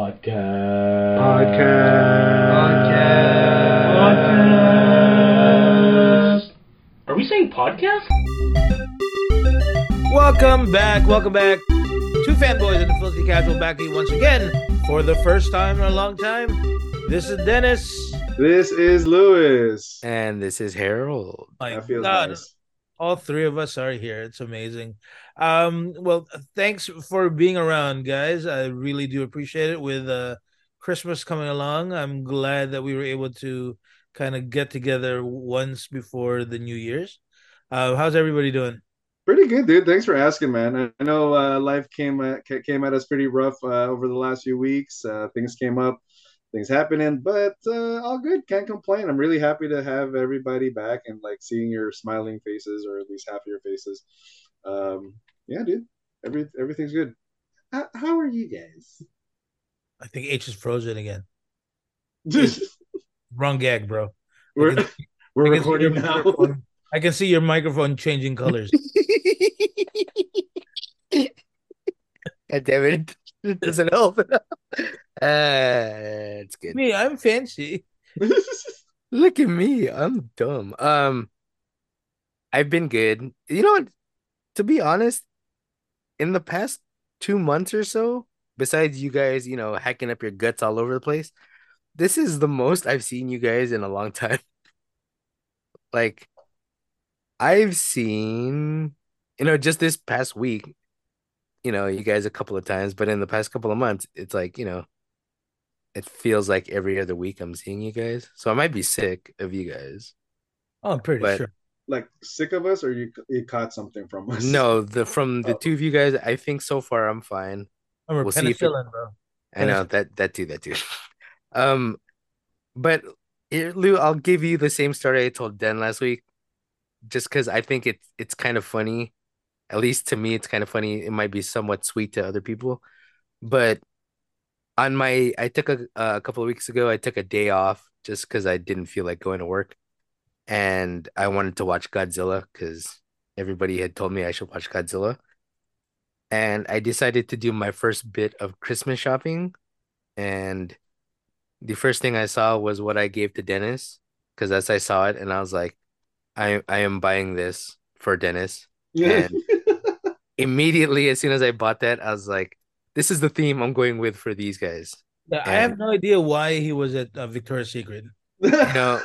Podcast. Podcast. Podcast. Are we saying podcast? Welcome back, welcome back. Two fanboys and the filthy casual back to you once again for the first time in a long time. This is Dennis. This is Lewis. And this is Harold. My That feels God, nice. All three of us are here. It's amazing. Um, well, thanks for being around, guys. I really do appreciate it. With uh, Christmas coming along, I'm glad that we were able to kind of get together once before the New Year's. Uh, how's everybody doing? Pretty good, dude. Thanks for asking, man. I know uh, life came at, came at us pretty rough uh, over the last few weeks. Uh, things came up, things happening, but uh, all good. Can't complain. I'm really happy to have everybody back and like seeing your smiling faces, or at least half of your faces. Um, yeah, dude. Every everything's good. How, how are you guys? I think H is frozen again. we're Wrong gag, bro. we're I can see recording now. I can see your microphone changing colors. God damn it. It doesn't help. uh, it's good. Me, I'm fancy. Look at me. I'm dumb. Um, I've been good. You know what? To be honest, in the past two months or so, besides you guys, you know, hacking up your guts all over the place, this is the most I've seen you guys in a long time. Like, I've seen, you know, just this past week, you know, you guys a couple of times, but in the past couple of months, it's like, you know, it feels like every other week I'm seeing you guys. So I might be sick of you guys. Oh, I'm pretty But- sure. like sick of us, or you you caught something from us? No, the from the Oh. two of you guys, I think so far I'm fine. I'm a we'll see if it- penicillin, bro. I know that that too, that too. Um, but here, Lou, I'll give you the same story I told Den last week, just because I think it's it's kind of funny. At least to me, it's kind of funny. It might be somewhat sweet to other people, but on my, I took a a couple of weeks ago, I took a day off just because I didn't feel like going to work, and I wanted to watch Godzilla because everybody had told me I should watch Godzilla, and I decided to do my first bit of Christmas shopping, and the first thing I saw was what I gave to Dennis because as I saw it and I was like, I I am buying this for Dennis. And immediately as soon as I bought that, I was like, this is the theme I'm going with for these guys. Yeah, I have no idea why he was at uh, Victoria's Secret. You know,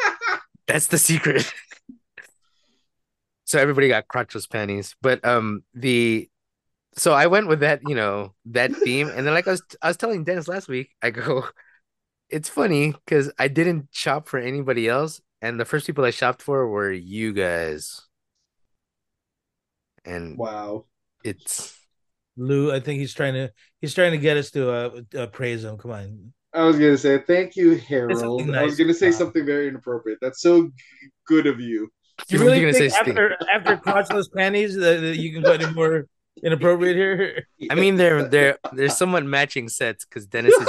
that's the secret. So everybody got crotchless panties, but um the so I went with that, you know, that theme, and then like I was I was telling Dennis last week, I go, it's funny because I didn't shop for anybody else, and the first people I shopped for were you guys, and wow. it's Lou, I think he's trying to he's trying to get us to uh, uh praise him. Come on. I was gonna say thank you, Harold. something I was gonna say Uh, something very inappropriate. That's so good of you. You You're really gonna think say Sting. after after crotchless panties that, that you can go any more inappropriate here? I mean they're they're they're somewhat matching sets because Dennis is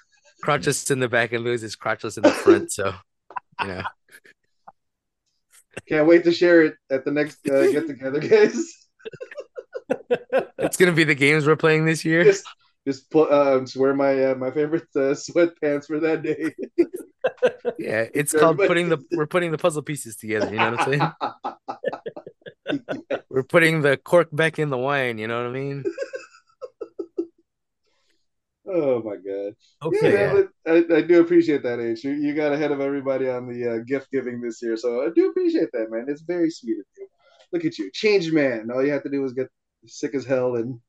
crotchless in the back and Louis is crotchless in the front, so you know. Can't wait to share it at the next uh, get together, guys. It's gonna be the games we're playing this year. just just put um just wear my uh, my favorite uh, sweatpants for that day. Yeah, it's called putting the we're putting the puzzle pieces together. You know what I'm saying? We're putting the cork back in the wine. You know what I mean? Oh my god. Okay. Yeah, I, I do appreciate that, H. You, you got ahead of everybody on the uh, gift giving this year, so I do appreciate that, man. It's very sweet of you. Look at you, changed man. All you have to do is get sick as hell and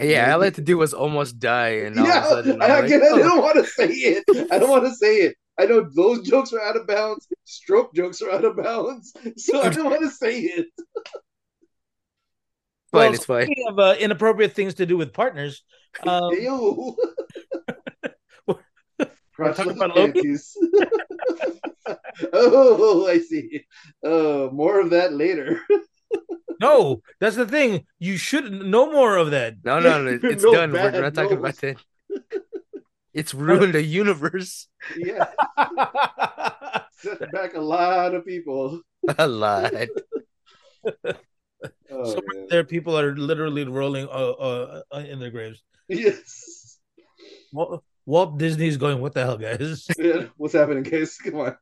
Yeah, all I had to do was almost die, and all yeah, of a sudden I, I'm like, again, I "Oh." don't want to say it. I don't want to say it. I know those jokes are out of bounds. Stroke jokes are out of bounds. So I don't want to say it. Well, it's fine. Of uh, inappropriate things to do with partners, um, talking about Loki? oh, I see. Oh, more of that later. no, that's the thing. You should no more of that. No, no, no, it's No done. We're not talking about that. It's ruined a universe. yeah, set back a lot of people. A lot. Oh, so man. there, people are literally rolling uh, uh, uh, in their graves. Yes. Walt, Walt Disney's going. What the hell, guys? Yeah, What's happening, guys? Come on.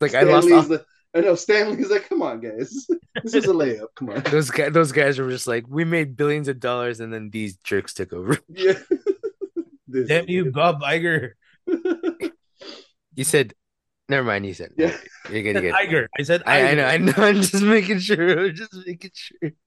Like I lost Stan Lee's all, the, I know Stan Lee's like, come on, guys. This is a layup. Come on. those guys. Those guys were just like, we made billions of dollars, and then these jerks took over. Yeah. Damn you, Bob Iger. You said, never mind. You said, Yeah. you're good. You're good. Iger. I said I, I know. I know. I'm just making sure. I'm just making sure.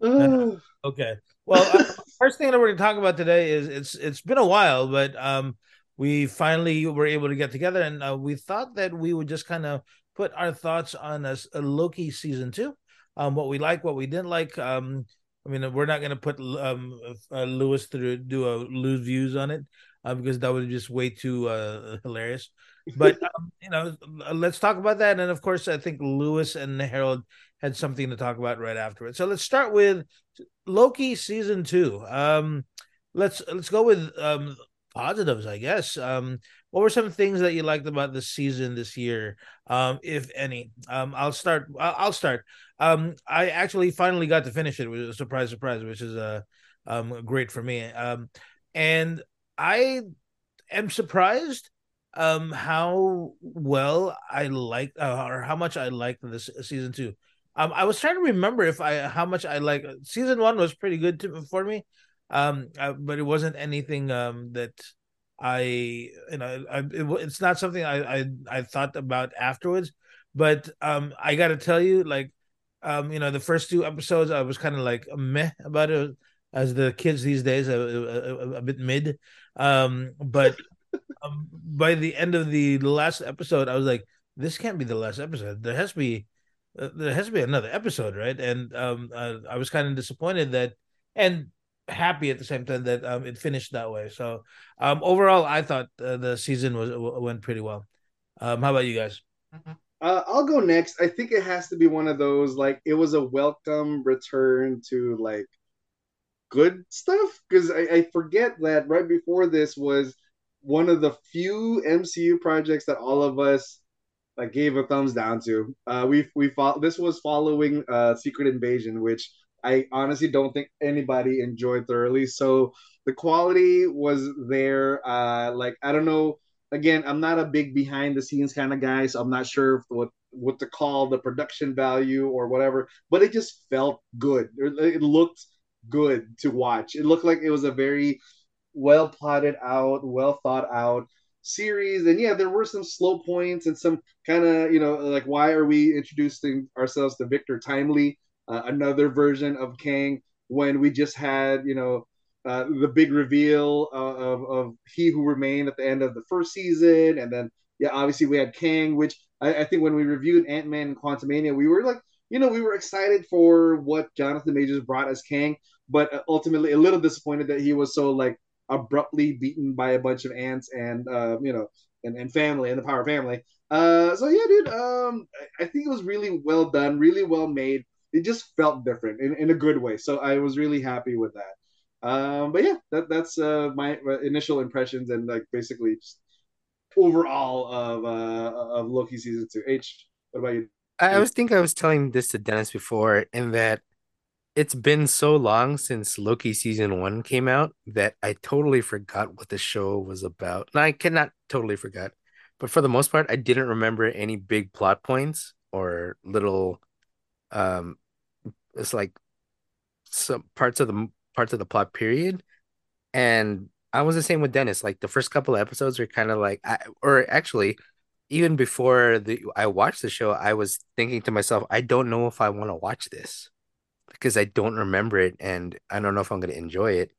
Oh, Okay. Well, uh, first thing that we're going to talk about today is it's it's been a while, but um, we finally were able to get together, and uh, we thought that we would just kind of put our thoughts on a Loki season two, um, what we like, what we didn't like. Um, I mean, we're not going to put um uh, Lewis through do a lose views on it, uh, because that would be just way too uh, hilarious. But um, you know, let's talk about that, and of course, I think Lewis and Harold had something to talk about right afterwards. So let's start with Loki season two. Um, let's let's go with um positives, I guess. Um, what were some things that you liked about the season this year, um, if any? Um, I'll start. I'll, start. Um, I actually finally got to finish it. It was a surprise, surprise, which is uh, um, great for me. Um, and I am surprised um how well I like uh, or how much I liked this season two. Um, I was trying to remember if I how much I like season one was pretty good to, for me, um, uh, but it wasn't anything um that I you know I, it, it's not something I, I I thought about afterwards. But um, I got to tell you, like, um, you know, the first two episodes I was kind of like meh about it, as the kids these days, a, a, a- bit mid. Um, but um, by the end of the last episode, I was like, this can't be the last episode. There has to be uh, there has to be another episode, right? And um, uh, I was kind of disappointed that, and happy at the same time that um, it finished that way. So um, overall, I thought uh, the season was w- went pretty well. Um, how about you guys? Uh, I'll go next. I think it has to be one of those like it was a welcome return to like good stuff because I, I forget that right before this was one of the few MCU projects that all of us like gave a thumbs down to. Uh, we we fought. This was following uh, Secret Invasion, which I honestly don't think anybody enjoyed thoroughly. So the quality was there. Uh, like I don't know. Again, I'm not a big behind the scenes kind of guy, so I'm not sure what what to call the production value or whatever. But it just felt good. It looked good to watch. It looked like it was a very well plotted out, well thought out series. And yeah, there were some slow points and some kind of, you know, like why are we introducing ourselves to Victor Timely, uh, another version of Kang, when we just had, you know, uh, the big reveal of, of, of He Who Remained at the end of the first season. And then, yeah, obviously we had Kang, which I, I think when we reviewed Ant Man and Quantumania, we were like, you know, we were excited for what Jonathan Majors brought as Kang, but uh, ultimately a little disappointed that he was so like abruptly beaten by a bunch of ants and uh, you know and, and family and the power family. Uh, so yeah, dude. Um, I, think it was really well done, really well made. It just felt different in, in a good way. So I was really happy with that. Um, but yeah, that that's uh, my initial impressions and like basically just overall of uh, of Loki season two. H, what about you? I I was think I was telling this to Dennis before, in that it's been so long since Loki season one came out that I totally forgot what the show was about. And I cannot totally forgot, but for the most part, I didn't remember any big plot points or little, um, it's like some parts of the parts of the plot period. And I was the same with Dennis. Like the first couple of episodes were kind of like, I, or actually, even before the I watched the show, I was thinking to myself, I don't know if I want to watch this because I don't remember it and I don't know if I'm going to enjoy it.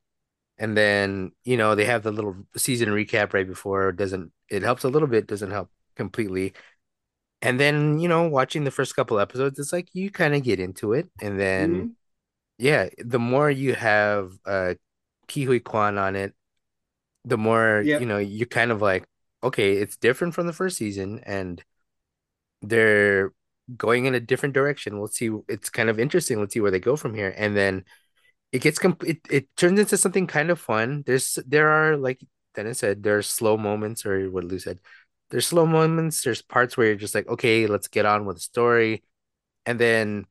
And then, you know, they have the little season recap right before. Doesn't it helps a little bit, doesn't help completely. And then, you know, watching the first couple episodes, it's like you kind of get into it. And then, Mhm. yeah, the more you have uh Ke Huy Quan on it, the more, Yep. you know, you kind of like, okay, it's different from the first season and they're going in a different direction. We'll see. It's kind of interesting. Let's see where they go from here. And then it gets comp it, it turns into something kind of fun. There's there are like Dennis said, there are slow moments, or what Lou said. There's slow moments. There's parts where you're just like, okay, let's get on with the story. And then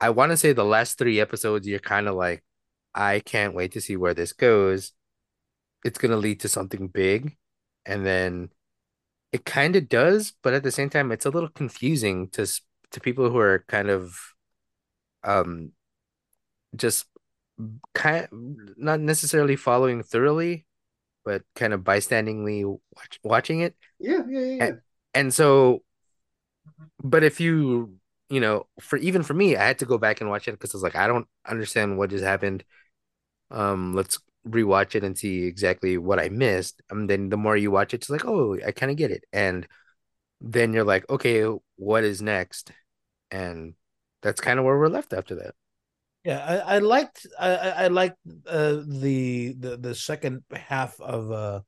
I want to say the last three episodes, you're kind of like, I can't wait to see where this goes. it's gonna lead to something big, and then it kind of does, but at the same time, it's a little confusing to to people who are kind of um just kind not necessarily following thoroughly, but kind of bystandingly watch, watching it. Yeah, yeah, yeah. And, and so, but if you, you know, for even for me, I had to go back and watch it because I was like, I don't understand what just happened. Um, let's rewatch it and see exactly what I missed. And then the more you watch it, it's like, oh, I kind of get it. And then you're like, okay, what is next? And that's kind of where we're left after that. Yeah, I, I liked I, I liked uh, the the the second half of uh,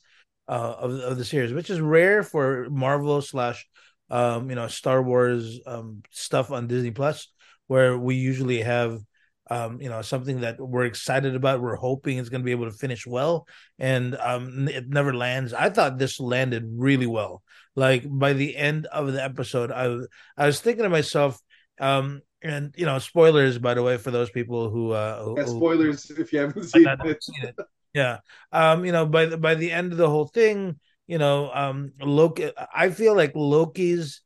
uh of of the series, which is rare for Marvel slash um you know Star Wars um stuff on Disney Plus, where we usually have um you know something that we're excited about, we're hoping it's going to be able to finish well, and um it never lands. I thought this landed really well. Like by the end of the episode, I I was thinking to myself, um and you know spoilers by the way for those people who uh who, yeah, spoilers if you haven't seen, it. seen it yeah um you know by the by the end of the whole thing you know um loki i feel like loki's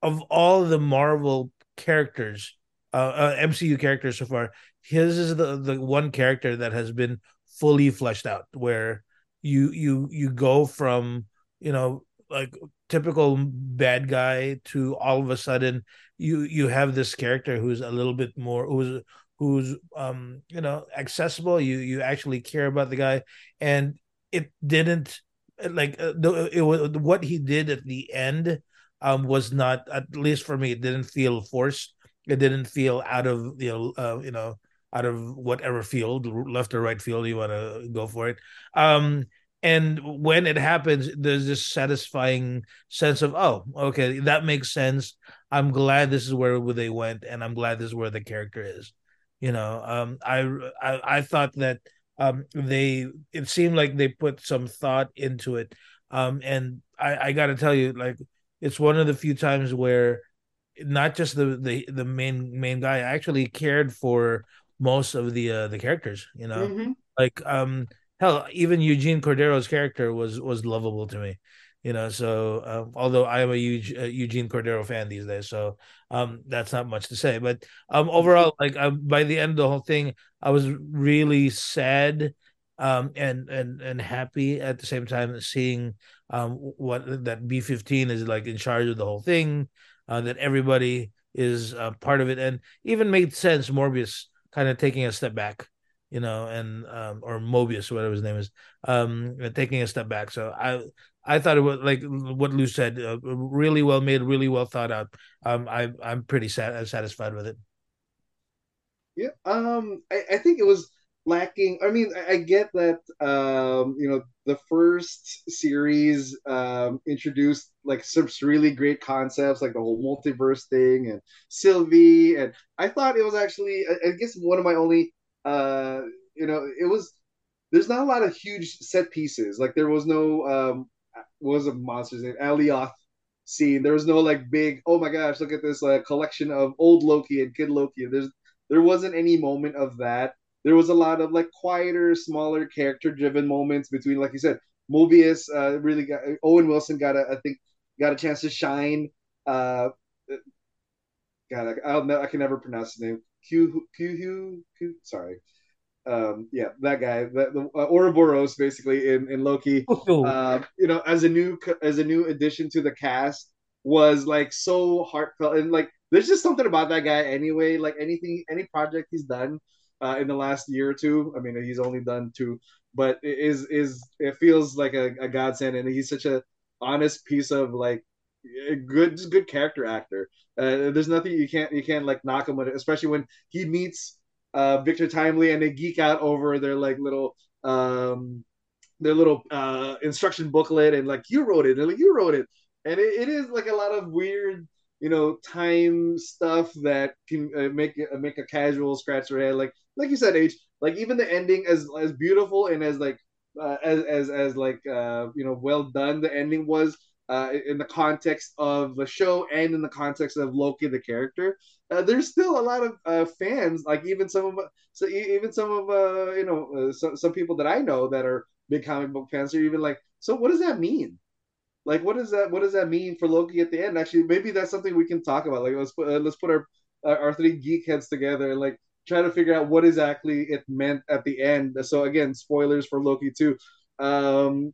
of all the marvel characters uh, uh mcu characters so far his is the the one character that has been fully fleshed out where you you you go from you know like typical bad guy to all of a sudden you you have this character who's a little bit more who's who's um you know accessible. You you actually care about the guy. And it didn't like uh, it was what he did at the end um was not at least for me it didn't feel forced. It didn't feel out of you know uh, you know out of whatever field left or right field you want to go for it. Um and when it happens there's this satisfying sense of oh okay that makes sense. I'm glad this is where they went and i'm glad this is where the character is. You know um i i, I thought that um they it seemed like they put some thought into it. Um and i i gotta tell you like it's one of the few times where not just the the the main main guy actually cared for most of the uh the characters you know? Mm-hmm. like um hell, even Eugene Cordero's character was was lovable to me, you know. So um, although I am a huge uh, Eugene Cordero fan these days, so um, that's not much to say. But um, overall, like uh, by the end of the whole thing, I was really sad um, and and and happy at the same time seeing um, what that B fifteen is like in charge of the whole thing, uh, that everybody is uh, part of it, and even made sense. Morbius kind of taking a step back you know, and um, or Mobius, whatever his name is, um, taking a step back. So I I thought it was like what Lou said, uh, really well made, really well thought out. Um, I I'm pretty sat- satisfied with it. Yeah, um, I, I think it was lacking. I mean, I, I get that. Um, you know, the first series um, introduced like some really great concepts, like the whole multiverse thing and Sylvie, and I thought it was actually, I, I guess, one of my only uh, you know, it was there's not a lot of huge set pieces. Like there was no um, was a monster's name Alioth scene. There was no like big oh my gosh, look at this uh, collection of old Loki and Kid Loki. There's there wasn't any moment of that. There was a lot of like quieter, smaller character driven moments between, like you said, Mobius uh, really got Owen Wilson got a I think got a chance to shine. Uh, God, I, I'll, I can never pronounce his name. Q Q Q. Sorry. Um, yeah, that guy, that the uh, Ouroboros, basically in in Loki. Uh, you know, as a new as a new addition to the cast, was like so heartfelt and like there's just something about that guy anyway. Like anything, any project he's done uh, in the last year or two. I mean, he's only done two, but it is is it feels like a, a godsend, and he's such a honest piece of like good good character actor. Uh, there's nothing you can't you can't like knock him with it, especially when he meets uh, Victor Timely and they geek out over their like little um their little uh instruction booklet and like you wrote it and like you wrote it and it, it is like a lot of weird you know time stuff that can uh, make uh, make a casual scratch their head like like you said H like even the ending as as beautiful and as like uh, as as as like uh you know well done the ending was uh, in the context of the show and in the context of Loki the character, uh, there's still a lot of uh, fans, like even some of so even some of uh, you know uh, some some people that I know that are big comic book fans are even like, so what does that mean? Like, what does that what does that mean for Loki at the end? Actually, maybe that's something we can talk about. Like, let's put uh, let's put our our three geek heads together and like try to figure out what exactly it meant at the end. So again, spoilers for Loki too. Um,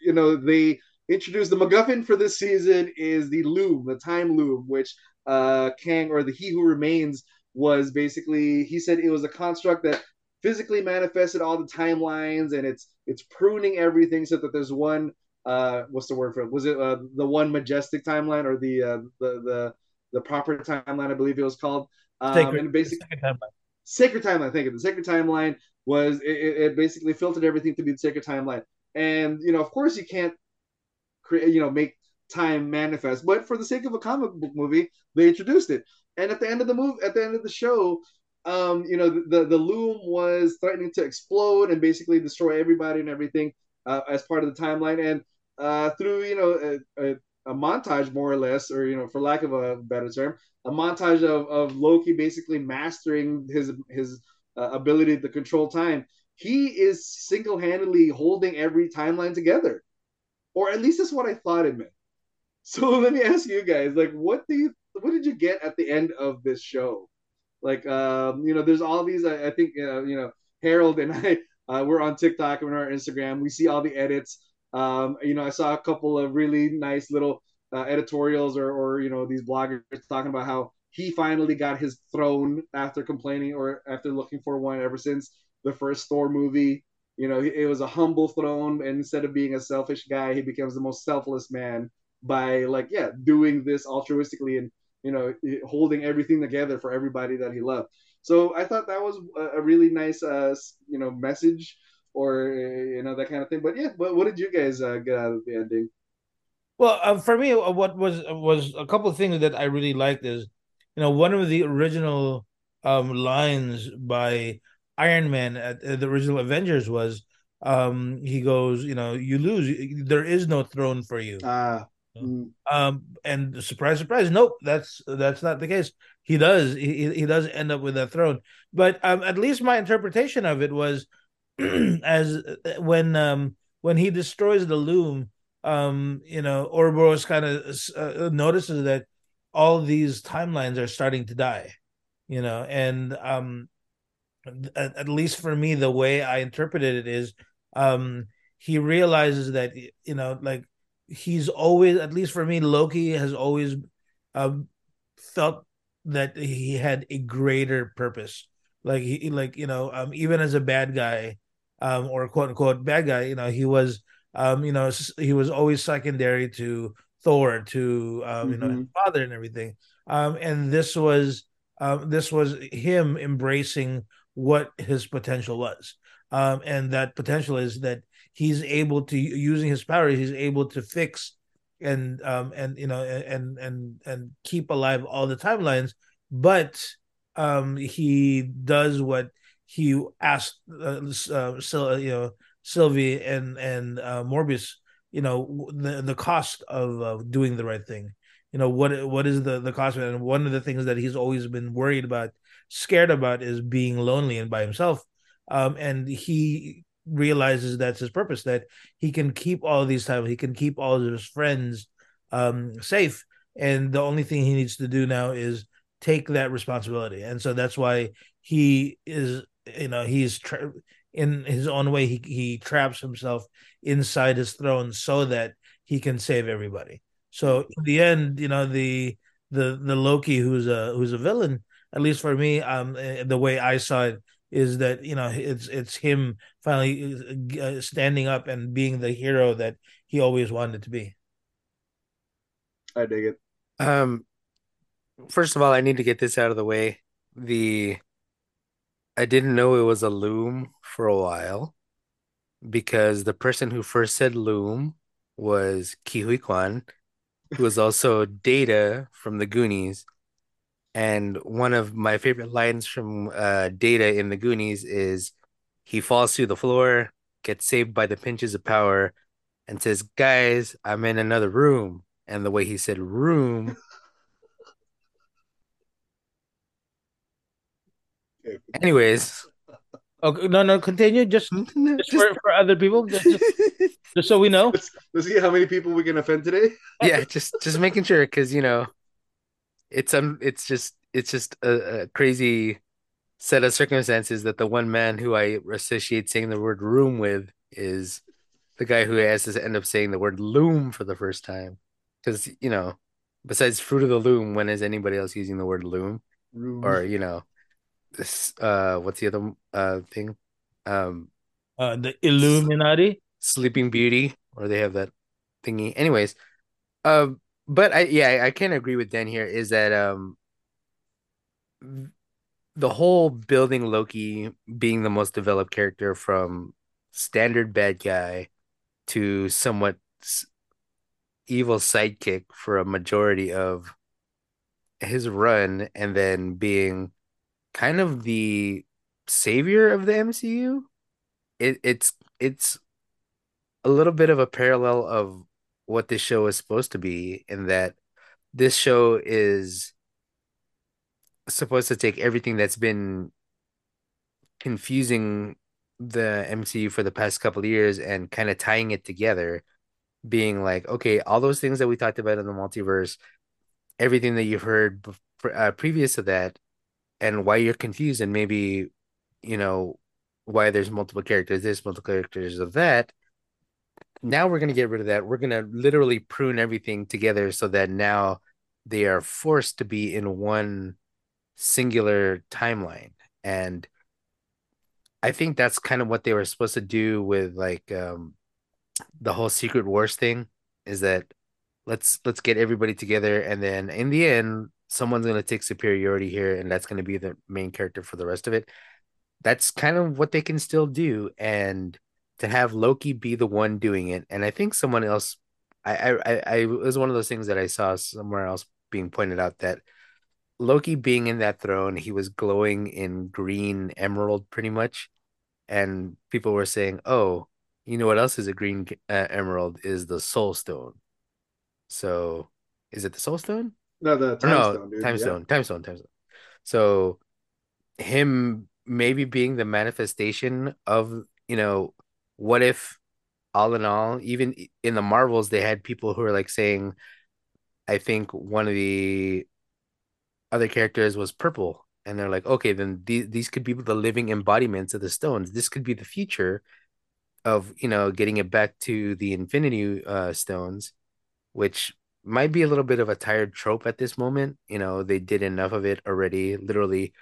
you know, they introduced the MacGuffin for this season is the loom, the time loom, which uh, Kang or the He Who Remains was basically. He said it was a construct that physically manifested all the timelines, and it's it's pruning everything so that there's one. Uh, what's the word for it? Was it uh, the one majestic timeline or the uh, the the the proper timeline? I believe it was called. Um, Sacred, and basically, sacred timeline. sacred timeline. Thank you. The sacred timeline was it, it basically filtered everything to be the sacred timeline. And you know, of course, you can't create, you know, make time manifest. But for the sake of a comic book movie, they introduced it. And at the end of the movie, at the end of the show, um, you know, the the loom was threatening to explode and basically destroy everybody and everything uh, as part of the timeline. And uh, through you know a, a, a, montage, more or less, or you know, for lack of a better term, a montage of, of Loki basically mastering his his uh, ability to control time. He is single handedly holding every timeline together, or at least that's what I thought it meant. So let me ask you guys, like, what do you what did you get at the end of this show? Like, um, you know, there's all these. I, I think uh, you know, Harold and I, uh, we're on TikTok and on our Instagram. We see all the edits. Um, you know, I saw a couple of really nice little uh, editorials or, or you know these bloggers talking about how he finally got his throne after complaining or after looking for one ever since the first Thor movie. You know, it was a humble throne, and instead of being a selfish guy, he becomes the most selfless man by like yeah doing this altruistically and you know holding everything together for everybody that he loved. So i thought that was a really nice uh you know message or you know that kind of thing. But yeah but what did you guys uh, get out of the ending? Well uh, for me uh, what was was a couple of things that i really liked is you know one of the original um lines by iron man at, at the original avengers was um he goes you know you lose there is no throne for you ah Mm. Um, and surprise, surprise, nope, that's that's not the case. He does, he he does end up with that throne. But um, at least my interpretation of it was as uh, when um when he destroys the loom, um, you know, Ouroboros kind of uh, notices that all these timelines are starting to die, you know, and um, at, at least for me, the way I interpreted it is, um, he realizes that you know, like he's always, at least for me, Loki has always um, felt that he had a greater purpose. Like he, like you know, um, even as a bad guy, um, or quote unquote bad guy, you know, he was, um, you know, he was always secondary to Thor, to um, mm-hmm. you know, his mm-hmm. father and everything. Um, and this was, um, this was him embracing what his potential was. Um, and that potential is that he's able to using his power he's able to fix and um and you know and and and keep alive all the timelines. But um he does what he asked uh, uh, you know Sylvie and and uh, Morbius you know the the cost of uh, doing the right thing. You know what what is the the cost and one of the things that he's always been worried about scared about is being lonely and by himself. Um and he realizes that's his purpose that he can keep all these time he can keep all of his friends um safe. And the only thing he needs to do now is take that responsibility. And so that's why he is you know he's tra- in his own way he he traps himself inside his throne so that he can save everybody. So in the end you know the the the loki who's a who's a villain at least for me um eh, the way i saw it is that you know it's it's him finally uh, standing up and being the hero that he always wanted to be. I dig it. Um, first of all, I need to get this out of the way. The I didn't know it was a loom for a while because the person who first said loom was Ke Huy Quan, who was also Data from the Goonies. And one of my favorite lines from uh, Data in the Goonies is he falls through the floor, gets saved by the pinches of power, and says, "Guys, I'm in another room." And the way he said "room," anyways, Okay, no, no, continue. Just, just just- for, for other people, just, just, just so we know. Let's, let's see how many people we can offend today. yeah, just just making sure because you know, it's um, it's just it's just a, a crazy set of circumstances that the one man who I associate saying the word room with is the guy who has to end up saying the word loom for the first time. Because you know, besides fruit of the loom, when is anybody else using the word loom? Room. Or you know, this uh, what's the other uh thing? Um, Uh, the Illuminati. Sleeping Beauty, or they have that thingy. Anyways, um, but I yeah, I, can agree with Dan here. Is that um, the whole building Loki being the most developed character from standard bad guy to somewhat evil sidekick for a majority of his run, and then being kind of the savior of the MCU. It it's it's a little bit of a parallel of what this show is supposed to be in that this show is supposed to take everything that's been confusing the MCU for the past couple years and kind of tying it together, being like, okay, all those things that we talked about in the multiverse, everything that you've heard bef- uh, previous to that, and why you're confused, and maybe, you know, why there's multiple characters, this, multiple characters of that. Now we're gonna get rid of that. We're gonna literally prune everything together so that now they are forced to be in one singular timeline. And I think that's kind of what they were supposed to do with like um the whole Secret Wars thing is that let's let's get everybody together and then in the end someone's going to take superiority here and that's going to be the main character for the rest of it. That's kind of what they can still do and to have Loki be the one doing it and I think someone else I I I, it was one of those things that I saw somewhere else being pointed out that Loki being in that throne, he was glowing in green emerald pretty much. And people were saying, oh, you know what else is a green uh, emerald is the soul stone. So is it the soul stone? No, the time no, stone, dude. time Yeah. stone, time stone, time stone. So him maybe being the manifestation of, you know, what if all in all, even in the Marvels, they had people who were like saying, I think one of the other characters was purple. And they're like, okay, then these these could be the living embodiments of the stones. This could be the future of, you know, getting it back to the Infinity uh, Stones, which might be a little bit of a tired trope at this moment. You know, they did enough of it already, literally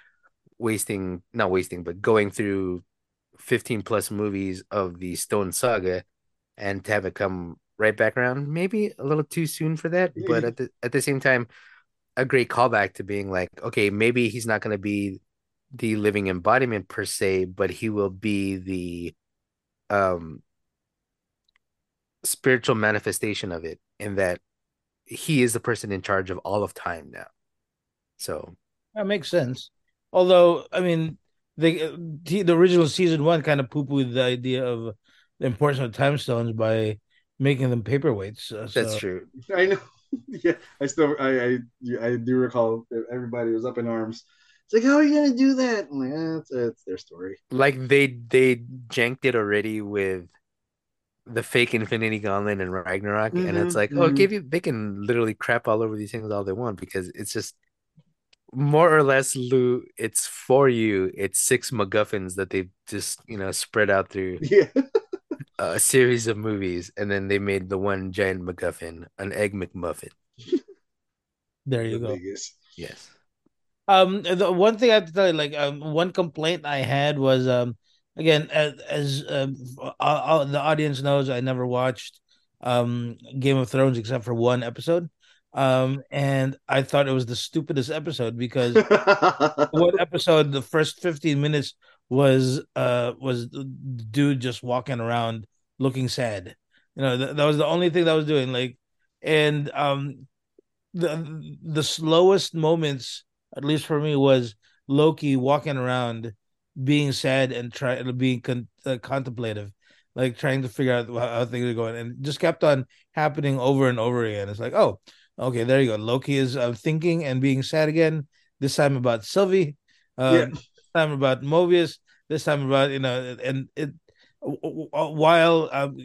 wasting, not wasting, but going through 15 plus movies of the Stone Saga and to have it come right back around, maybe a little too soon for that. But at the at the same time, a great callback to being like, okay, maybe he's not going to be the living embodiment per se, but he will be the um spiritual manifestation of it in that he is the person in charge of all of time now. So That makes sense. Although, I mean, the the the original season one kind of poo pooed the idea of the importance of time stones by making them paperweights. Uh, that's true. I know. yeah, I still, I, I, I do recall everybody was up in arms. It's like, how are you gonna do that? I'm like, eh, it's, it's their story. Like they they janked it already with the fake Infinity Gauntlet and Ragnarok, and it's Mhm, like, oh, mhm. give you they can literally crap all over these things all they want because it's just more or less, Lou. It's for you. It's six MacGuffins that they've just you know spread out through Yeah, a series of movies, and then they made the one giant MacGuffin, an egg McMuffin. there you the go. biggest. Yes. Um, the one thing I have to tell you, like, um, one complaint I had was, um, again, as, as um, all, all- the audience knows, I never watched um Game of Thrones except for one episode. Um, and I thought it was the stupidest episode because one episode, the first 15 minutes was uh was the dude just walking around looking sad. You know, th- that was the only thing that I was doing. Like, and um the the slowest moments, at least for me, was Loki walking around being sad and try being con- uh, contemplative. like trying to figure out how, how things are going, and just kept on happening over and over again. It's like, oh, okay, there you go. Loki is uh, thinking and being sad again. This time about Sylvie. Um, Yeah. This time about Mobius. This time about you know, and it while um,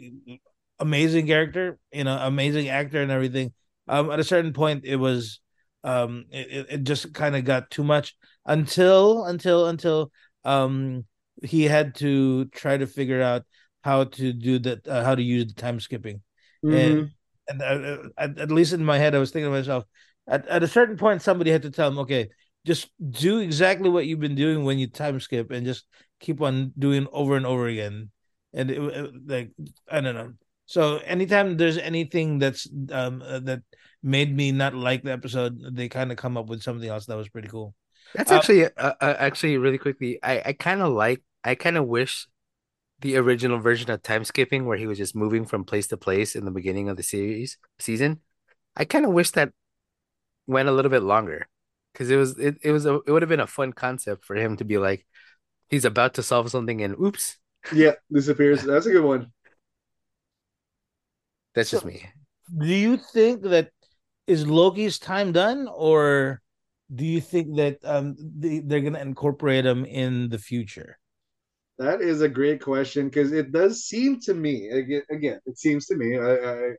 amazing character, you know, amazing actor and everything. Um, at a certain point, it was um, it, it just kind of got too much until until until um he had to try to figure out how to do that, uh, how to use the time skipping, Mhm. and uh, at, at least in my head, I was thinking to myself, at, at a certain point, somebody had to tell him, okay, just do exactly what you've been doing when you time skip, and just keep on doing over and over again. And it, it- like I don't know. So anytime there's anything that's um uh, that made me not like the episode, they kind of come up with something else that was pretty cool. That's Uh, actually uh, uh, actually really quickly. I I kind of like I kind of wish the original version of time skipping where he was just moving from place to place in the beginning of the series season. I kind of wish that went a little bit longer because it was it, it was a, it would have been a fun concept for him to be like he's about to solve something and oops, Yeah, disappears. That's a good one. that's So- just me. Do you think that is Loki's time done, or do you think that um they, they're gonna incorporate him in the future? That is a great question because it does seem to me again. It seems to me I, I,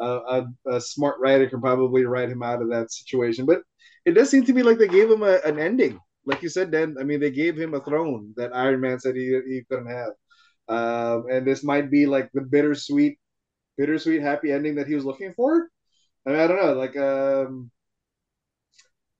a, a, a smart writer can probably write him out of that situation, but it does seem to me like they gave him a, an ending. Like you said, Dan. I mean, they gave him a throne that Iron Man said he he couldn't have, um, and this might be like the bittersweet, bittersweet happy ending that he was looking for. I mean, I don't know. Like, um,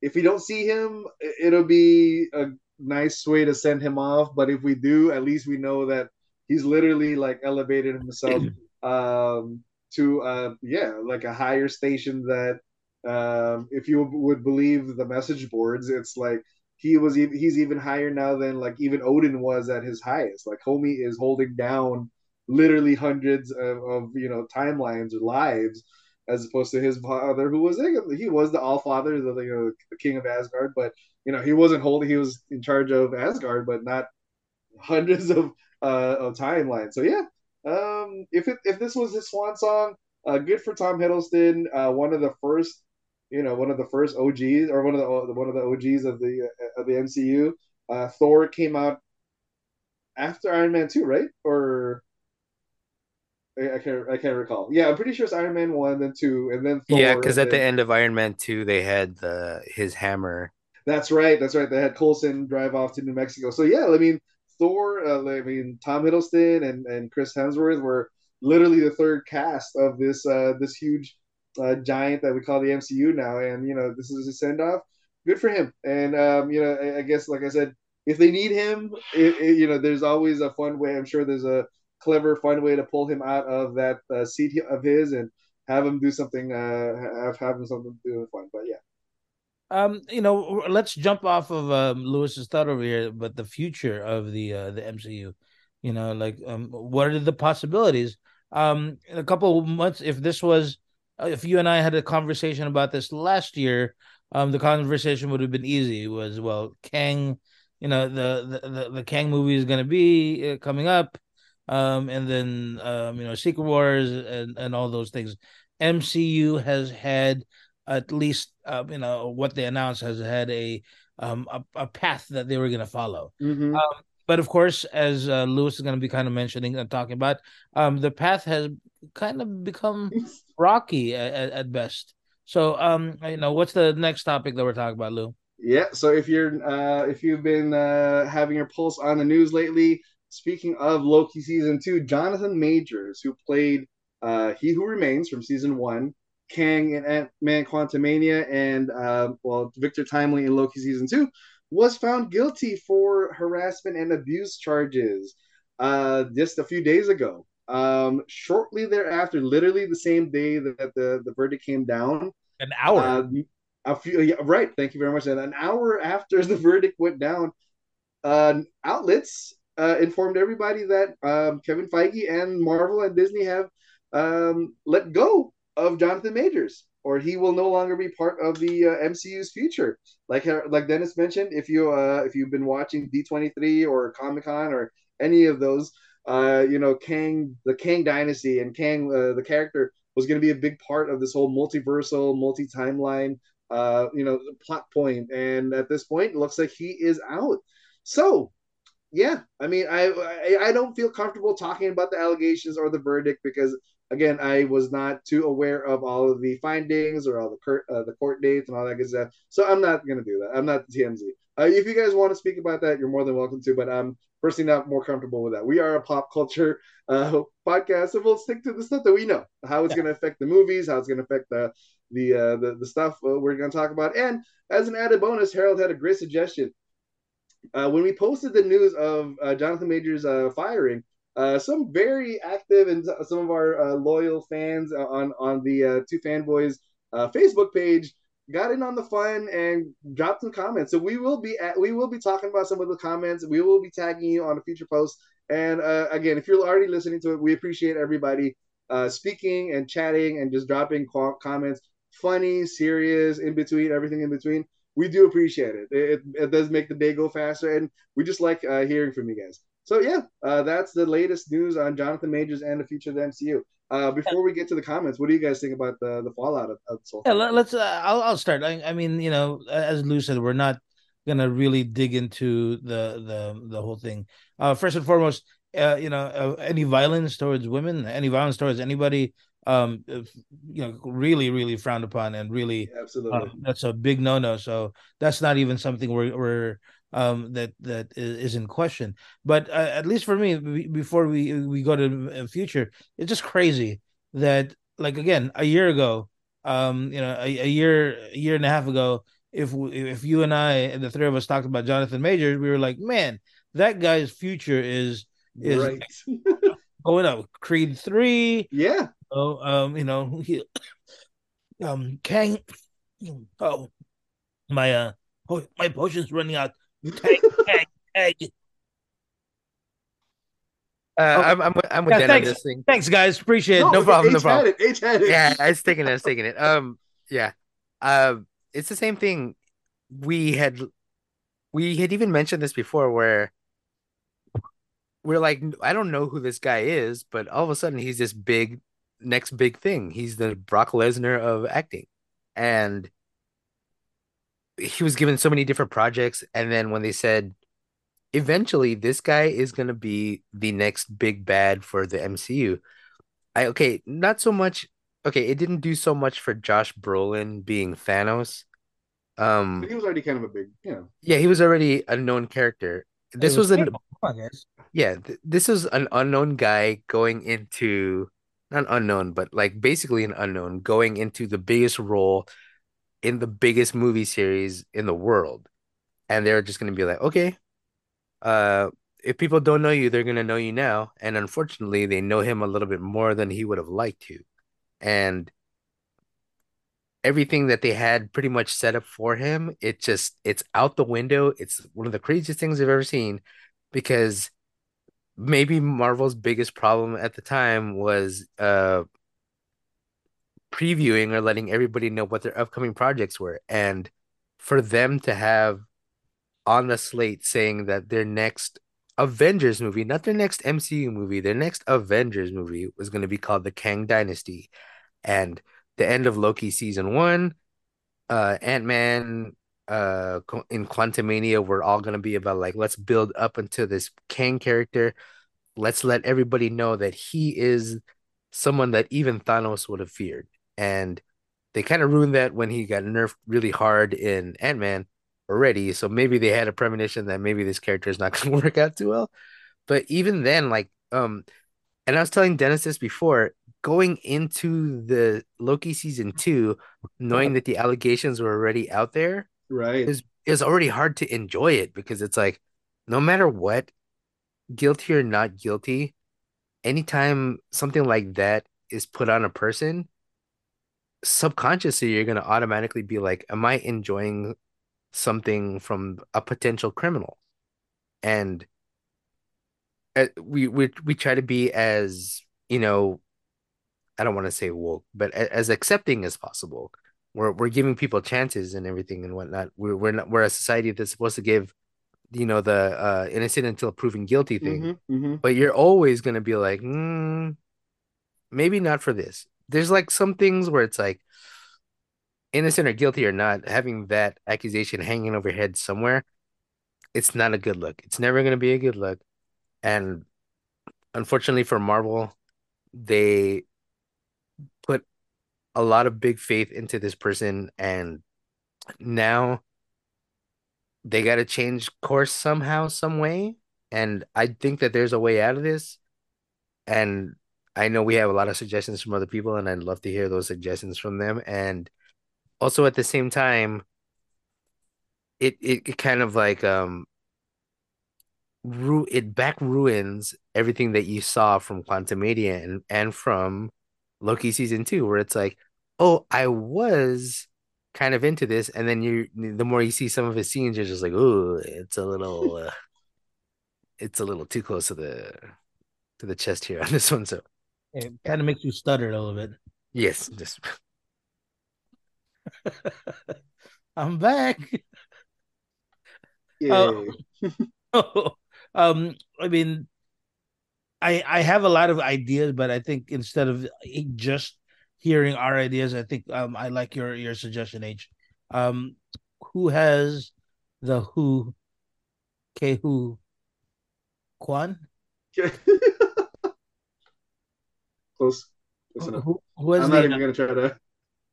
if we don't see him, it'll be a nice way to send him off. But if we do, at least we know that he's literally like elevated himself um, to uh, yeah, like a higher station that um, if you would believe the message boards, it's like he was even he's even higher now than like even Odin was at his highest. Like Homie is holding down literally hundreds of, of you know timelines or lives as opposed to his father who was he was the all father the you know the king of Asgard but you know he wasn't holding he was in charge of Asgard but not hundreds of uh of timelines so yeah um if it if this was his swan song uh good for Tom Hiddleston uh one of the first you know one of the first OGs or one of the one of the OGs of the uh, of the MCU uh Thor came out after Iron Man 2 right or I can't. I can't recall. Yeah, I'm pretty sure it's Iron Man one, then two, and then Thor. Yeah, because at the end of Iron Man 2, they had the his hammer. That's right. That's right. They had Coulson drive off to New Mexico. So yeah, I mean Thor. Uh, I mean Tom Hiddleston and and Chris Hemsworth were literally the third cast of this uh this huge uh, giant that we call the MCU now, and you know this is a send off. Good for him. And um, you know, I, I guess like I said, if they need him, it, it, you know, there's always a fun way. I'm sure there's a clever, fun way to pull him out of that uh, seat of his and have him do something. Uh, have have him something do fun. But yeah. Um, you know, let's jump off of um, Lewis's thought over here, but the future of the uh, the MCU, you know, like um, what are the possibilities? Um, in a couple months, if this was, uh, if you and I had a conversation about this last year, um, the conversation would have been easy. It was well, Kang, you know, the the the, the Kang movie is going to be uh, coming up, um, and then um, you know, Secret Wars and and all those things. MCU has had at least uh, you know what they announced has had a um a, a path that they were going to follow. Mm-hmm. but of course as uh, lewis is going to be kind of mentioning and talking about um the path has kind of become rocky at, at, best. So um you know what's the next topic that we're talking about lou? Yeah, so if you're uh if you've been uh having your pulse on the news lately, speaking of Loki season 2, Jonathan Majors, who played uh He Who Remains from season 1, Kang in Ant-Man Quantumania and uh well Victor Timely in Loki season 2, was found guilty for harassment and abuse charges uh just a few days ago. Um shortly thereafter, literally the same day that the the verdict came down, an hour uh, a few, yeah, right. Thank you very much. And an hour after the verdict went down, uh, outlets uh, informed everybody that um, Kevin Feige and Marvel and Disney have um, let go of Jonathan Majors, or he will no longer be part of the uh, MCU's future. Like like Dennis mentioned, if you uh, if you've been watching D23 or Comic Con or any of those, uh, you know, Kang, the Kang dynasty, and Kang, uh, the character, was going to be a big part of this whole multiversal, multi timeline, uh, you know, plot point. And at this point, it looks like he is out. So, yeah, I mean, I, I I don't feel comfortable talking about the allegations or the verdict because again, I was not too aware of all of the findings or all the court, uh, the court dates and all that good stuff. So I'm not going to do that. I'm not the TMZ. Uh, if you guys want to speak about that, you're more than welcome to. But I'm personally not more comfortable with that. We are a pop culture uh, podcast, so we'll stick to the stuff that we know, how it's yeah. going to affect the movies, how it's going to affect the the uh, the, the stuff uh, we're going to talk about. And as an added bonus, Harold had a great suggestion. Uh, when we posted the news of uh, Jonathan Majors uh, firing, uh, some very active and some of our uh, loyal fans on on the uh, two fanboys uh, Facebook page got in on the fun and dropped some comments. So we will be at, we will be talking about some of the comments. We will be tagging you on a future post. And uh, again, if you're already listening to it, we appreciate everybody uh, speaking and chatting and just dropping comments. Funny, serious, in between, everything in between. We do appreciate it. It, it does make the day go faster, and we just like hearing from you guys. So yeah, uh, that's the latest news on Jonathan Majors and the future of the MCU. Uh, before we get to the comments, what do you guys think about the the fallout of, of Soul? Yeah, let's. Uh, I'll I'll start. I, I, mean, you know, as Lou said, we're not gonna really dig into the the the whole thing. Uh, first and foremost, uh, you know, uh, any violence towards women, any violence towards anybody, um, you know, really, really frowned upon, and really, yeah, absolutely, that's a big no no. So that's not even something we're we're um, that that is in question. But uh, at least for me, before we we go to the future, it's just crazy that like again a year ago, um, you know, a, a year a year and a half ago, if if you and I and the three of us talked about Jonathan Majors, we were like, man, that guy's future is is right. going up. Creed three, yeah. Oh, um, you know, he, um, Kang. Oh, my uh, my potion's running out. Tag, tag, tag. Uh, oh, I'm I'm I'm with yeah, Dan thanks. on this thing. Thanks, guys. Appreciate it. No, no problem. No problem. It, it. Yeah, I was taking it. I was taking it. Um, yeah. Uh, it's the same thing. We had we had even mentioned this before, where we're like, I don't know who this guy is, but all of a sudden he's this big next big thing. He's the Brock Lesnar of acting, and he was given so many different projects and then when they said eventually this guy is going to be the next big bad for the MCU I okay not so much okay it didn't do so much for Josh Brolin being Thanos um but he was already kind of a big yeah yeah he was already a known character. This was, was an yeah th- this is an unknown guy going into not unknown but like basically an unknown going into the biggest role in the biggest movie series in the world. And they're just going to be like, okay, uh, if people don't know you, they're going to know you now. And unfortunately, they know him a little bit more than he would have liked to. And everything that they had pretty much set up for him, it just, it's out the window. It's one of the craziest things I've ever seen because maybe Marvel's biggest problem at the time was uh previewing or letting everybody know what their upcoming projects were. And for them to have on the slate saying that their next Avengers movie, not their next MCU movie, their next Avengers movie was going to be called The Kang Dynasty. And the end of Loki season one, uh, Ant Man, uh, in Quantumania, we're all going to be about like, let's build up into this Kang character. Let's let everybody know that he is someone that even Thanos would have feared and they kind of ruined that when he got nerfed really hard in Ant Man already. So maybe they had a premonition that maybe this character is not going to work out too well. But even then, like, um, and I was telling Dennis this before, going into the Loki season two, knowing that the allegations were already out there, right, is is already hard to enjoy it because it's like, no matter what, guilty or not guilty, anytime something like that is put on a person, subconsciously you're going to automatically be like am i enjoying something from a potential criminal and uh, we we we try to be as you know i don't want to say woke but as accepting as possible we're we're giving people chances and everything and whatnot we're we're not we're a society that's supposed to give you know, the uh, innocent until proven guilty thing. Mhm, mhm. But you're always gonna be like, mm, maybe not for this. There's like some things where it's like innocent or guilty or not, having that accusation hanging over your head somewhere, it's not a good look. It's never gonna be a good look. And unfortunately for Marvel, they put a lot of big faith into this person and now they got to change course somehow some way and i think that there's a way out of this and i know we have a lot of suggestions from other people and i'd love to hear those suggestions from them and also at the same time it it, it kind of like um ru- it back ruins everything that you saw from Quantumania and and from Loki season two, where it's like, oh, I was kind of into this, and then you the more you see some of his scenes, you're just like, oh, it's a little, uh, it's a little too close to the to the chest here on this one. So It kind of makes you stutter a little bit. yes, just I'm back. Yay. um, I mean, I I have a lot of ideas, but I think instead of just hearing our ideas, I think um I like your your suggestion, H. Um, who has the who? K who? Quan? Close. Close enough. Who, who has I'm the not even gonna try to.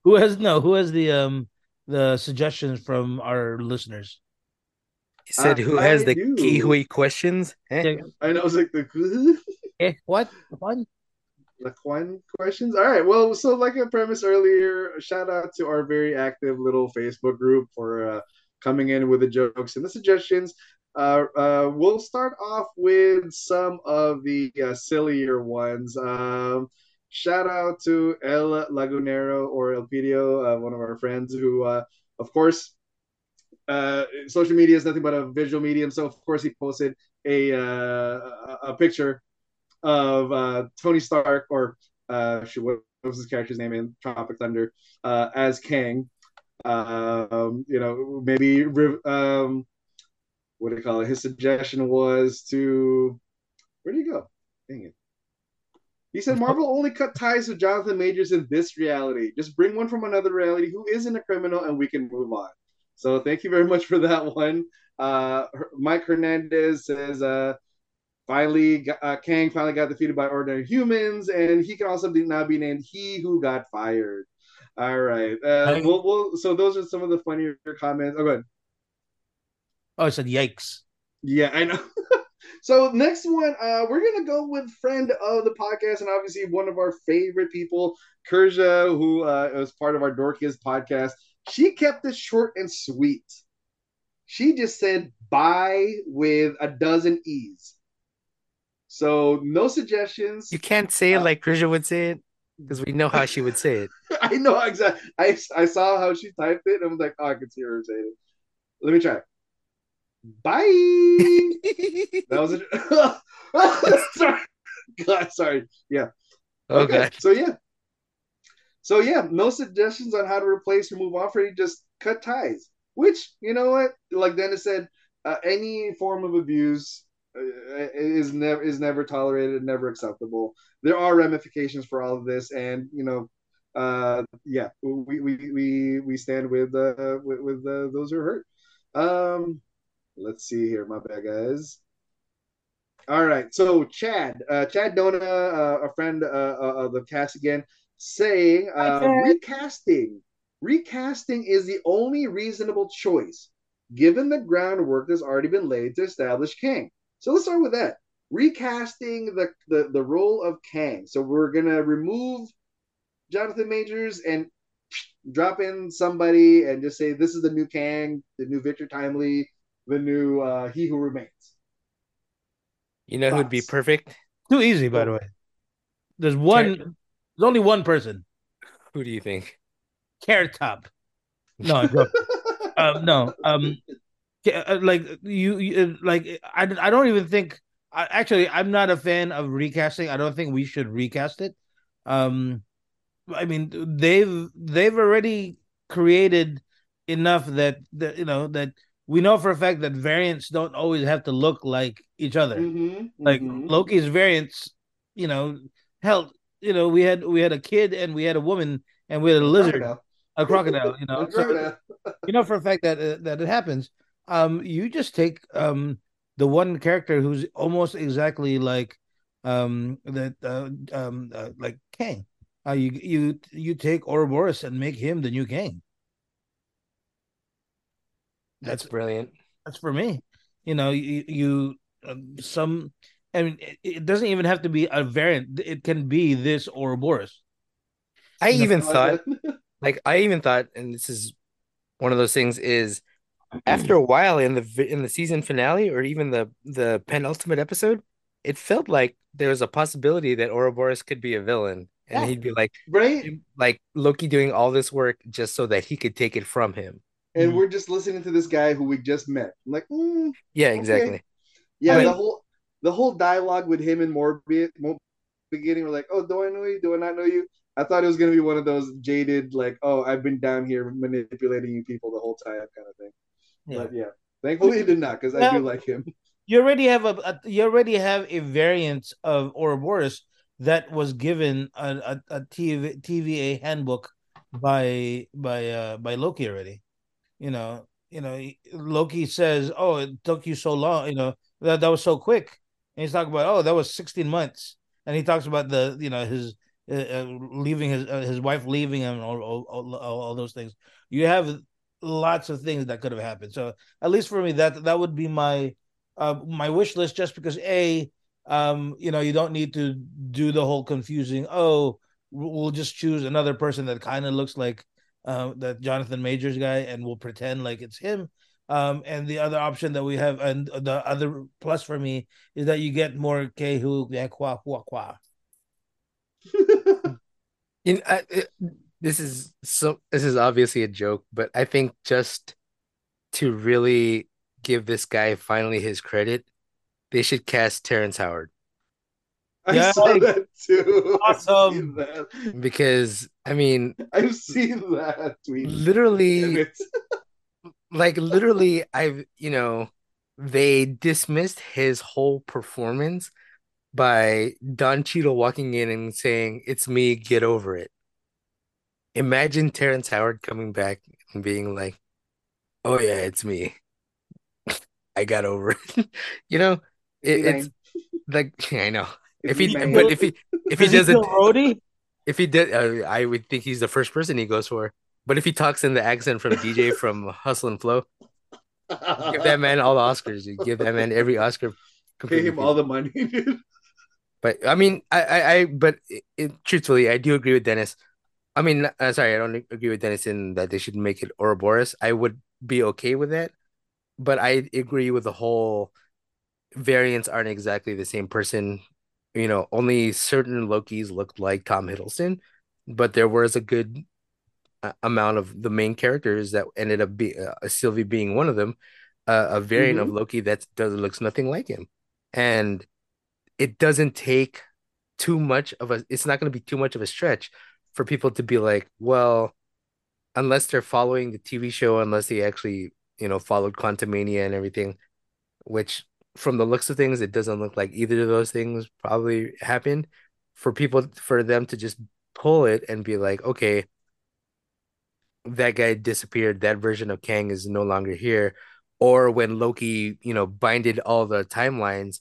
who has no who has the um the suggestions from our listeners? he said, Uh, who has I the Kiwi questions? Eh? I know it was like the Eh, what? Quan? the Quan questions. All right. Well, so like I premised earlier, shout out to our very active little Facebook group for uh, coming in with the jokes and the suggestions. Uh, uh, we'll start off with some of the uh, sillier ones. Um, shout out to El Lagunero or El Pidio, uh, one of our friends who, uh, of course, uh, social media is nothing but a visual medium. So of course he posted a uh, a, picture of uh, Tony Stark or uh, what was his character's name in Tropic Thunder uh, as Kang. Um, you know, maybe um, what do you call it? His suggestion was to where did he go? Dang it. He said Marvel only cut ties with Jonathan Majors in this reality. Just bring one from another reality who isn't a criminal and we can move on. So thank you very much for that one. Uh, Mike Hernandez says, uh, finally, uh, Kang finally got defeated by ordinary humans, and he can also be, now be named He Who Got Fired. All right. Uh, we'll, we'll, so those are some of the funnier comments. Oh, good. Oh, I said yikes. Yeah, I know. so next one, uh, we're gonna go with friend of the podcast and obviously one of our favorite people, Kerja, who uh, was part of our Dorkies podcast. She kept it short and sweet. She just said bye with a dozen E's. So no suggestions. You can't say it Uh, like Krisha would say it because we know how she would say it. I know exactly. I, I saw how she typed it and I was like, oh, I can see her saying it. Let me try. Bye. That was it. sorry. God, sorry. Yeah. Okay. So yeah. So yeah, no suggestions on how to replace or move on for you. Just cut ties. Which you know what, like Dennis said, uh, any form of abuse uh, is never is never tolerated, never acceptable. There are ramifications for all of this, and you know, uh, yeah, we we we we stand with uh with, with uh, those who are hurt. Um, let's see here, my bad guys. All right, so Chad, uh, Chad Dona, uh, a friend uh, uh, of the cast again, saying uh, recasting. Recasting is the only reasonable choice, given the groundwork that's already been laid to establish Kang. So let's start with that. Recasting the the, the role of Kang. So we're gonna remove Jonathan Majors and drop in somebody and just say this is the new Kang, the new Victor Timely, the new uh, He Who Remains. You know who'd be perfect? Too easy, by the way. There's one. There's only one person. Who do you think? Carrot Top. No, I'm um, no. Um, uh, like you, you uh, like I, I don't even think. I, actually, I'm not a fan of recasting. I don't think we should recast it. Um, I mean, they've they've already created enough that that you know that we know for a fact that variants don't always have to look like each other. Mhm, Like mhm. Loki's variants, you know, hell, you know, we had we had a kid and we had a woman and we had a lizard, Crocodile. a crocodile. You know, so you know for a fact that uh, that it happens. Um, you just take um the one character who's almost exactly like um that uh, um uh, like Kang. Uh, you you you take Ouroboros and make him the new Kang. That's That's brilliant. that's for me. You know, you, you um, some. I mean, it, it doesn't even have to be a variant. It can be this Ouroboros. I You know, even I thought, like I even thought, and this is one of those things is after a while in the in the season finale or even the the penultimate episode, it felt like there was a possibility that Ouroboros could be a villain, and Yeah. he'd be like, right? like Loki doing all this work just so that he could take it from him. And Mhm. we're just listening to this guy who we just met. I'm like, mm, Yeah, Okay. exactly. yeah, I mean- the whole the whole dialogue with him and Mobius beginning, we're like, oh, do I know you? Do I not know you? I thought it was gonna be one of those jaded, like, oh, I've been down here manipulating you people the whole time kind of thing. Yeah. But yeah, thankfully it did not because I do like him. You already have a, a you already have a variant of Ouroboros that was given a, a, a TV, TVA handbook by by uh by Loki already. You know, you know, Loki says, "Oh, it took you so long. You know that that was so quick." And he's talking about, "Oh, that was sixteen months." And he talks about the you know his uh, uh, leaving his uh, his wife leaving him, all, all, all, all those things. You have lots of things that could have happened. So at least for me, that that would be my uh, my wish list. Just because a um you know you don't need to do the whole confusing. Oh, we'll just choose another person that kind of looks like uh, that Jonathan Majors guy, and we'll pretend like it's him. Um, and the other option that we have, and the other plus for me is that you get more Kehu Kwa Kwa Kwa. You know, I, it- this is so this is obviously a joke, but I think just to really give this guy finally his credit, they should cast Terrence Howard I Yeah. saw that too. Awesome. that. because I mean, I've seen that tweet. Literally, it. like literally, I've you know, they dismissed his whole performance by Don Cheadle walking in and saying, "It's me, get over it." Imagine Terrence Howard coming back and being like, "Oh yeah, it's me. I got over it." You know, it, it's like I know It's if he, but if he if he Does he doesn't, Rhodey? If he did, uh, I would think he's the first person he goes for. But if he talks in the accent from DJ from Hustle and Flow, give that man all the Oscars. You give that man every Oscar. Pay him all the money, dude. But I mean, I, I, I but it, it, truthfully, I do agree with Dennis. I mean, uh, sorry, I don't agree with Dennis in that they should make it Ouroboros. I would be okay with that, but I agree with the whole variants aren't exactly the same person. You know, only certain Lokis looked like Tom Hiddleston, but there was a good uh, amount of the main characters that ended up being uh, Sylvie being one of them, uh, a variant of Loki that does looks nothing like him, and it doesn't take too much of a. It's not going to be too much of a stretch for people to be like, well, unless they're following the TV show, unless they actually you know followed Quantumania and everything, which from the looks of things, it doesn't look like either of those things probably happened. For people, for them to just pull it and be like, okay, that guy disappeared. That version of Kang is no longer here. Or when Loki, you know, binded all the timelines,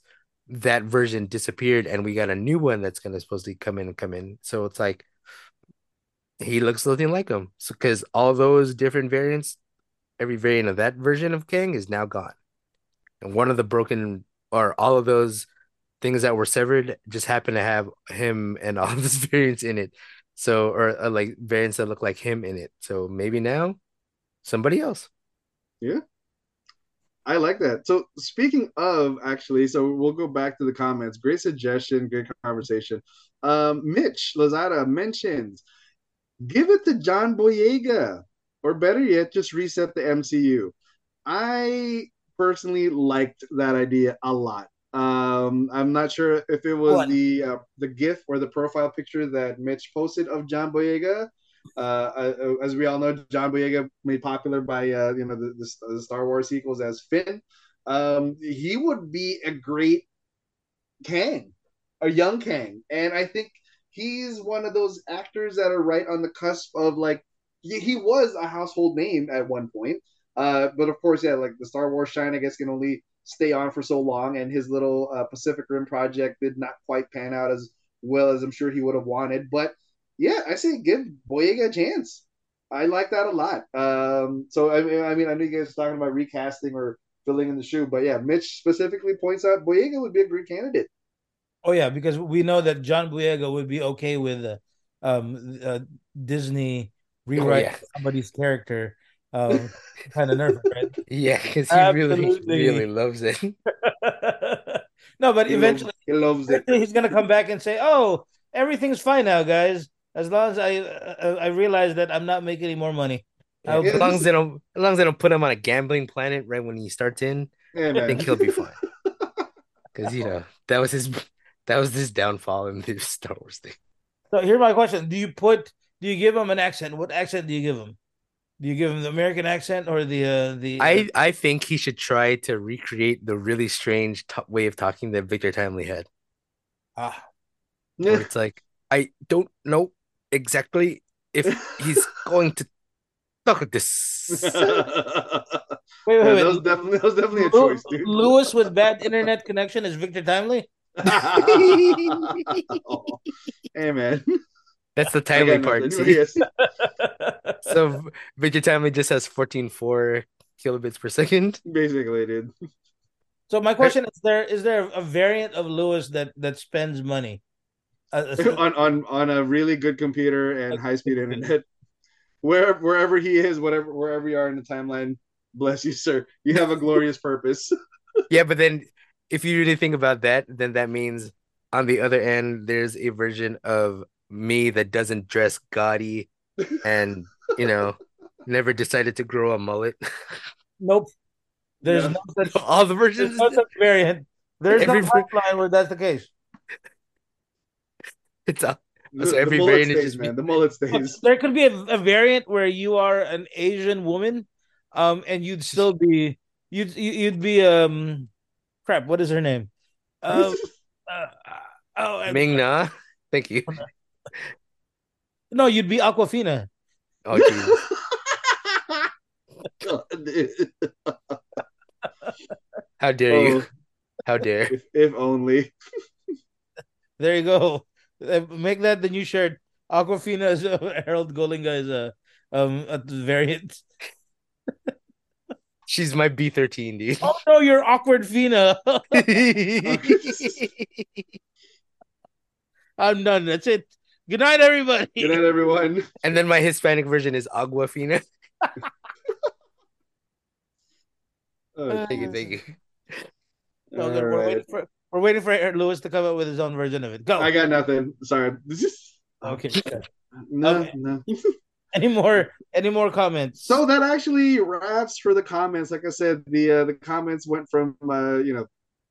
that version disappeared and we got a new one that's gonna supposedly come in and come in. So it's like he looks nothing like him. So because all those different variants, every variant of that version of Kang is now gone. One of the broken or all of those things that were severed just happen to have him and all of those variants in it. So or, uh like variants that look like him in it. So maybe now somebody else. Yeah. I like that. So speaking of actually, so we'll go back to the comments. Great suggestion, good conversation. Um, Mitch Lazada mentions give it to John Boyega, or better yet, just reset the MCU. I personally liked that idea a lot. Um, I'm not sure if it was What? the uh, the GIF or the profile picture that Mitch posted of John Boyega, uh, uh, as we all know, John Boyega made popular by uh, you know the, the, the Star Wars sequels as Finn. Um, he would be a great Kang, a young Kang, and I think he's one of those actors that are right on the cusp of like he, he was a household name at one point. Uh, but of course, yeah, like the Star Wars shine, I guess, can only stay on for so long, and his little uh, Pacific Rim project did not quite pan out as well as I'm sure he would have wanted. But yeah, I say give Boyega a chance. I like that a lot. Um, so I mean, I mean, I know you guys are talking about recasting or filling in the shoe, but yeah, Mitch specifically points out Boyega would be a great candidate. Oh yeah, because we know that John Boyega would be okay with uh, um, uh, Disney rewrite oh, yeah. somebody's character um, kind of nervous, right? Yeah, because he Absolutely. really, really loves it. no, but he eventually loves, he loves it. He's gonna come back and say, "Oh, everything's fine now, guys. As long as I uh, I realize that I'm not making any more money." Yeah, as long as they don't, as long as they don't put him on a gambling planet right when he starts in, yeah, I think he'll be fine. Because you know that was his that was his downfall in the Star Wars thing. So here's my question: Do you put do you give him an accent? What accent do you give him? Do you give him the American accent or the uh, the? I I think he should try to recreate the really strange t- way of talking that Victor Timely had. Ah, Where it's like I don't know exactly if he's going to talk at this. wait, wait, yeah, wait. That was definitely that was definitely a choice, dude. Lewis with bad internet connection is Victor Timely. oh, hey man. That's the timely part. Yes. so Victor Timely just has 14.4 kilobits per second. Basically, dude. So my question is: there is there a variant of Lewis that that spends money uh, on on on a really good computer and high speed internet? Where wherever he is, whatever wherever you are in the timeline, bless you, sir. You have a glorious purpose. yeah, but then if you really think about that, then that means on the other end, there's a version of me that doesn't dress gaudy and you know never decided to grow a mullet. Nope. There's no, no such all the versions. There's no such variant. There's every, no timeline where that's the case. It's a so every the variant stays, is just man. The mullet stays. There could be a, a, variant where you are an Asian woman, um, and you'd still be you'd you'd be um, crap. What is her name? Um, uh, oh, Ming Na. Thank you. No, you'd be Awkwafina. Oh, Jesus. How dare oh, you? How dare? If, if, only. there you go. Uh, make that the new shirt. Awkwafina is uh, Harold Golinga is a um a variant. She's my B thirteen, dude. Oh no, you're awkward Fina. I'm done. That's it. Good night, everybody. Good night, everyone. And then my Hispanic version is Aguafina. oh, thank you, thank you. No, we're, right. waiting for, we're waiting for Lewis to come up with his own version of it. Go. I got nothing. Sorry. okay. no, okay. no. any more any more comments so that actually wraps for the comments like i said the uh, the comments went from uh, you know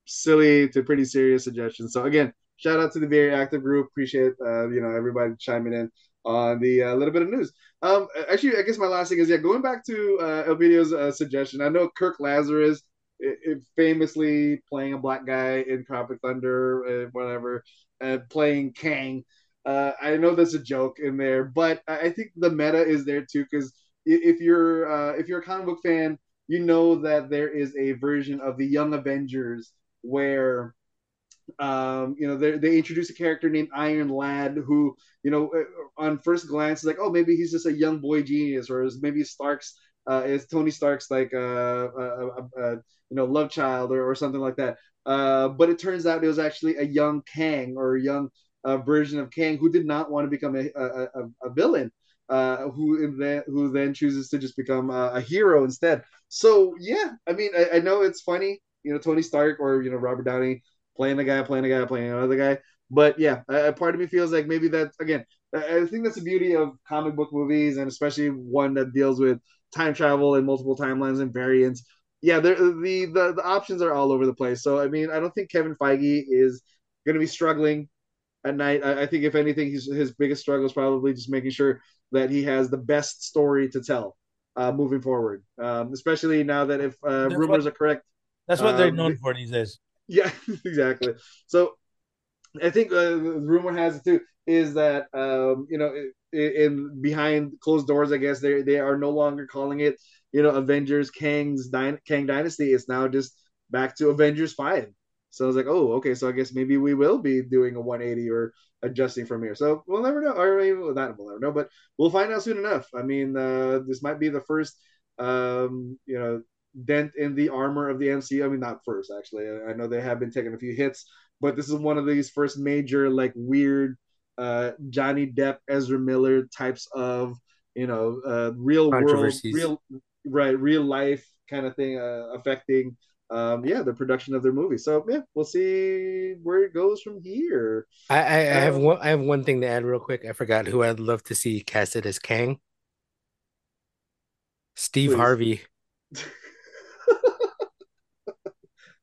silly to pretty serious suggestions so again shout out to the very active group. Appreciate uh, you know everybody chiming in on the uh, little bit of news. Um, actually, I guess my last thing is yeah, going back to uh, uh, suggestion. I know Kirk Lazarus, famously playing a black guy in Tropic Thunder, uh, whatever, uh, playing Kang. Uh, I know there's a joke in there, but I think the meta is there too because if you're uh, if you're a comic book fan, you know that there is a version of the Young Avengers where um, you know, they introduce a character named Iron Lad who, you know, uh, on first glance is like, oh, maybe he's just a young boy genius, or is maybe Stark's uh, is Tony Stark's like a, a, a, a you know love child or, or something like that. Uh, but it turns out it was actually a young Kang or a young uh, version of Kang who did not want to become a, a, a villain. Uh, who then who then chooses to just become a, a hero instead. So yeah, I mean, I, I, know it's funny, you know, Tony Stark or you know Robert Downey playing the guy, playing the guy, playing another guy. But yeah, a part of me feels like maybe that's again. I think that's the beauty of comic book movies, and especially one that deals with time travel and multiple timelines and variants. Yeah, the the the options are all over the place. So I mean, I don't think Kevin Feige is going to be struggling at night. I, I think if anything, his his biggest struggle is probably just making sure that he has the best story to tell uh, moving forward. Um, especially now that if uh, rumors what- are correct, That's what they're Um, known for these days. Yeah, exactly. So I think uh, the rumor has it too is that um, you know in, in behind closed doors, I guess they they are no longer calling it you know Avengers Kang's Dyn- Kang Dynasty. It's now just back to Avengers Five. So I was like, oh, okay. So I guess maybe we will be doing a 180 or adjusting from here. So we'll never know. Or maybe well, not we'll never know, but we'll find out soon enough. I mean, uh, this might be the first, um, you know, dent in the armor of the MCU. I mean, not first actually. I know they have been taking a few hits, but this is one of these first major like weird uh, Johnny Depp, Ezra Miller types of you know uh, real world, real right, real life kind of thing uh, affecting um, yeah the production of their movie. So yeah, we'll see where it goes from here. I, I, I have Um, one I have one thing to add real quick. I forgot who I'd love to see casted as Kang. Steve Please. Harvey.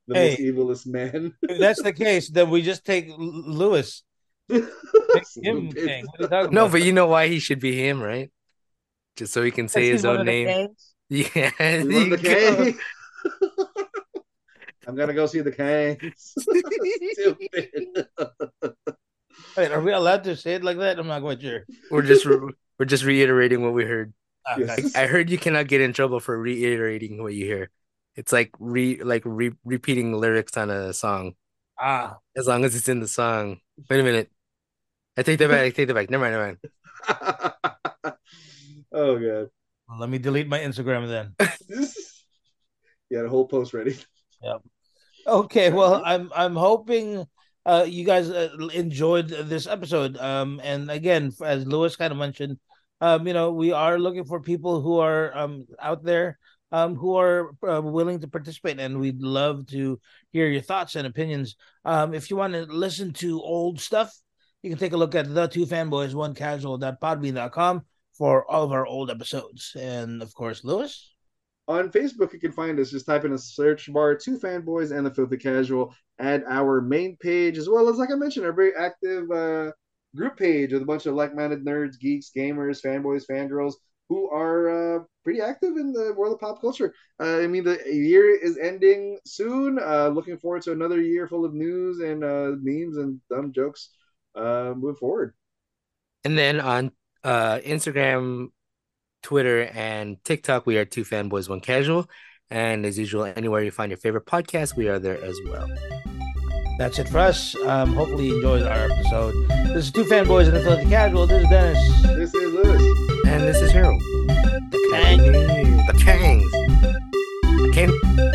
the Hey. most evilest man. If that's the case, then we just take Lewis. Him Stupid. Kang. What are you talking No, about? but you know why he should be him, right? Just so he can say his own of the name. Kangs. Yeah, You there the you go. Kang? I'm gonna go see the Kangs. Stupid. Wait, are we allowed to say it like that? I'm not quite sure. We're just re- we're just reiterating what we heard. Ah, Yes. gotcha. I heard you cannot get in trouble for reiterating what you hear. It's like re like re repeating lyrics on a song. Ah, As long as it's in the song. Wait a minute. I take that back. I take that back. Never mind. Never mind. oh god. well, let me delete my Instagram then. You had a whole post ready. Yep. Okay, well, I'm I'm hoping uh you guys uh, enjoyed this episode. Um, and again, as Lewis kind of mentioned, um, you know, we are looking for people who are um out there um who are uh, willing to participate, and we'd love to hear your thoughts and opinions. Um, if you want to listen to old stuff, you can take a look at the two fanboys one casual.podbean.com for all of our old episodes. And of course, Lewis. On Facebook, you can find us. Just type in a search bar, two fanboys and the filthy casual, at our main page, as well as, like I mentioned, our very active uh, group page with a bunch of like-minded nerds, geeks, gamers, fanboys, fangirls who are uh, pretty active in the world of pop culture. Uh, I mean, the year is ending soon. Uh, looking forward to another year full of news and uh, memes and dumb jokes uh, moving forward. And then on uh Instagram, Twitter, and TikTok, we are two fanboys, one casual. And as usual, anywhere you find your favorite podcast, we are there as well. That's it for us. Um, hopefully you enjoyed our episode. This is Two Fanboys and the Filthy Casual. This is Dennis. This is Lewis and this is Harold. The Kangs. The Kangs. I can't